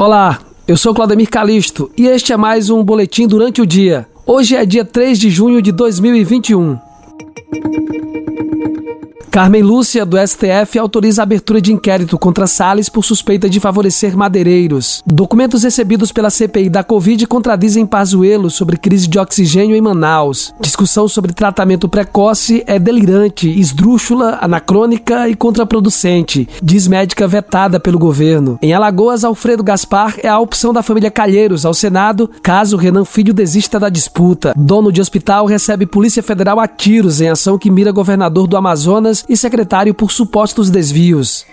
Olá, eu sou Claudemir Calisto e este é mais um Boletim Durante o Dia. Hoje é dia 3 de junho de 2021. Carmen Lúcia, do STF, autoriza a abertura de inquérito contra Salles por suspeita de favorecer madeireiros. Documentos recebidos pela CPI da Covid contradizem Pazuello sobre crise de oxigênio em Manaus. Discussão sobre tratamento precoce é delirante, esdrúxula, anacrônica e contraproducente, diz médica vetada pelo governo. Em Alagoas, Alfredo Gaspar é a opção da família Calheiros ao Senado, caso Renan Filho desista da disputa. Dono de hospital recebe Polícia Federal a tiros em ação que mira governador do Amazonas e secretário por supostos desvios.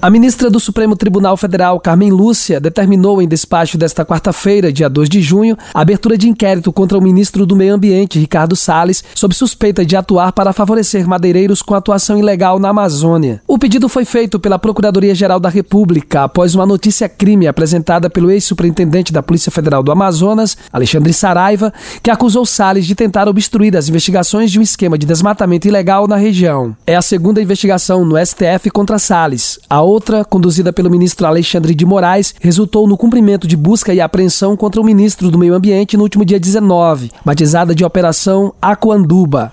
A ministra do Supremo Tribunal Federal, Carmen Lúcia, determinou em despacho desta quarta-feira, dia 2 de junho, a abertura de inquérito contra o ministro do Meio Ambiente, Ricardo Salles, sob suspeita de atuar para favorecer madeireiros com atuação ilegal na Amazônia. O pedido foi feito pela Procuradoria-Geral da República após uma notícia crime apresentada pelo ex-superintendente da Polícia Federal do Amazonas, Alexandre Saraiva, que acusou Salles de tentar obstruir as investigações de um esquema de desmatamento ilegal na região. É a segunda investigação no STF contra Salles. A outra, conduzida pelo ministro Alexandre de Moraes, resultou no cumprimento de busca e apreensão contra o ministro do Meio Ambiente no último dia 19, batizada de Operação Aquanduba.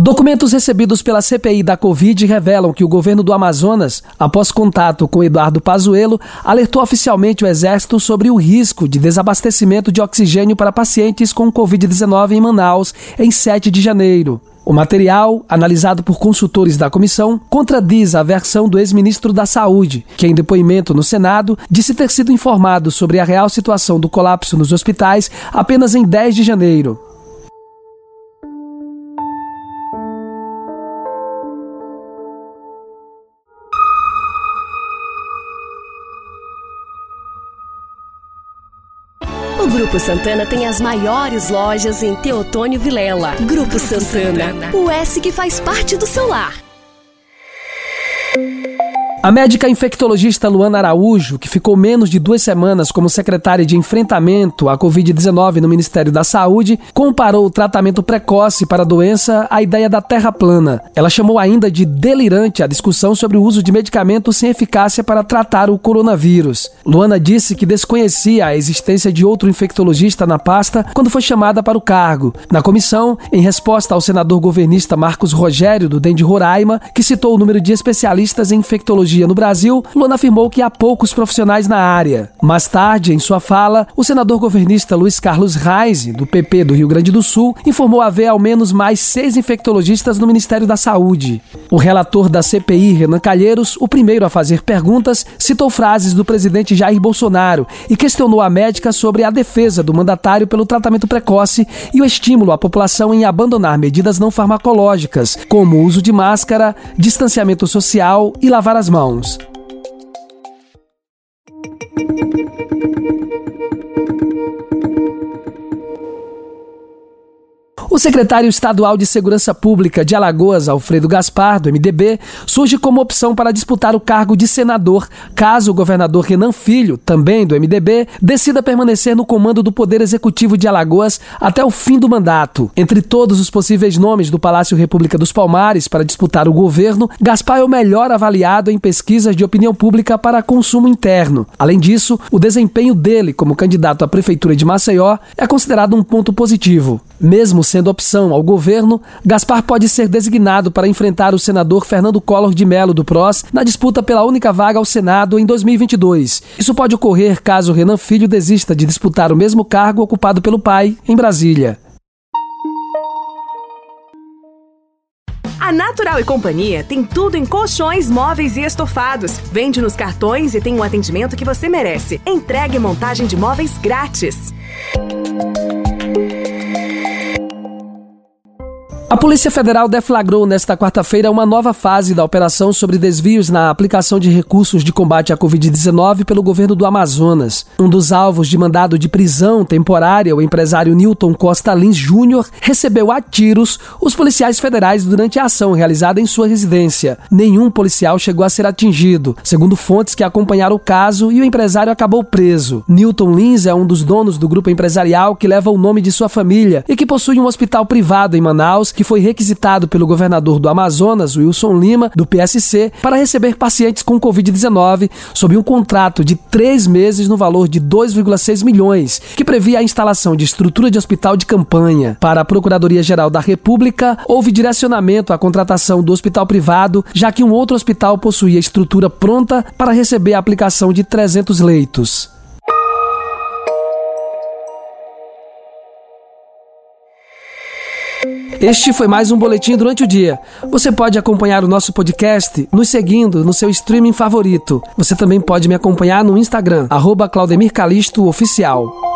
Documentos recebidos pela CPI da Covid revelam que o governo do Amazonas, após contato com Eduardo Pazuello, alertou oficialmente o Exército sobre o risco de desabastecimento de oxigênio para pacientes com Covid-19 em Manaus em 7 de janeiro. O material, analisado por consultores da comissão, contradiz a versão do ex-ministro da Saúde, que, em depoimento no Senado, disse ter sido informado sobre a real situação do colapso nos hospitais apenas em 10 de janeiro. Grupo Santana tem as maiores lojas em Teotônio Vilela. Grupo Santana, o S que faz parte do seu lar. A médica infectologista Luana Araújo, que ficou menos de duas semanas como secretária de enfrentamento à Covid-19 no Ministério da Saúde, comparou o tratamento precoce para a doença à ideia da terra plana. Ela chamou ainda de delirante a discussão sobre o uso de medicamentos sem eficácia para tratar o coronavírus. Luana disse que desconhecia a existência de outro infectologista na pasta quando foi chamada para o cargo. Na comissão, em resposta ao senador governista Marcos Rogério, do DEM de Roraima, que citou o número de especialistas em infectologia no Brasil, Luana afirmou que há poucos profissionais na área. Mais tarde, em sua fala, o senador governista Luiz Carlos Reis, do PP do Rio Grande do Sul, informou haver ao menos mais seis infectologistas no Ministério da Saúde. O relator da CPI, Renan Calheiros, o primeiro a fazer perguntas, citou frases do presidente Jair Bolsonaro e questionou a médica sobre a defesa do mandatário pelo tratamento precoce e o estímulo à população em abandonar medidas não farmacológicas, como o uso de máscara, distanciamento social e lavar as mãos mãos. O secretário estadual de Segurança Pública de Alagoas, Alfredo Gaspar, do MDB, surge como opção para disputar o cargo de senador, caso o governador Renan Filho, também do MDB, decida permanecer no comando do Poder Executivo de Alagoas até o fim do mandato. Entre todos os possíveis nomes do Palácio República dos Palmares para disputar o governo, Gaspar é o melhor avaliado em pesquisas de opinião pública para consumo interno. Além disso, o desempenho dele como candidato à Prefeitura de Maceió é considerado um ponto positivo. Mesmo sendo opção ao governo, Gaspar pode ser designado para enfrentar o senador Fernando Collor de Mello do PROS na disputa pela única vaga ao Senado em 2022. Isso pode ocorrer caso Renan Filho desista de disputar o mesmo cargo ocupado pelo pai em Brasília. A Natural e Companhia tem tudo em colchões, móveis e estofados. Vende nos cartões e tem o atendimento que você merece. Entregue montagem de móveis grátis. Polícia Federal deflagrou nesta quarta-feira uma nova fase da operação sobre desvios na aplicação de recursos de combate à Covid-19 pelo governo do Amazonas. Um dos alvos de mandado de prisão temporária, o empresário Newton Costa Lins Júnior, recebeu a tiros os policiais federais durante a ação realizada em sua residência. Nenhum policial chegou a ser atingido, segundo fontes que acompanharam o caso, e o empresário acabou preso. Newton Lins é um dos donos do grupo empresarial que leva o nome de sua família e que possui um hospital privado em Manaus que foi requisitado pelo governador do Amazonas, Wilson Lima, do PSC, para receber pacientes com Covid-19 sob um contrato de três meses no valor de 2,6 milhões, que previa a instalação de estrutura de hospital de campanha. Para a Procuradoria-Geral da República, houve direcionamento à contratação do hospital privado, já que um outro hospital possuía estrutura pronta para receber a aplicação de 300 leitos. Este foi mais um boletim durante o dia. Você pode acompanhar o nosso podcast nos seguindo no seu streaming favorito. Você também pode me acompanhar no Instagram, arroba Claudemir Calisto Oficial.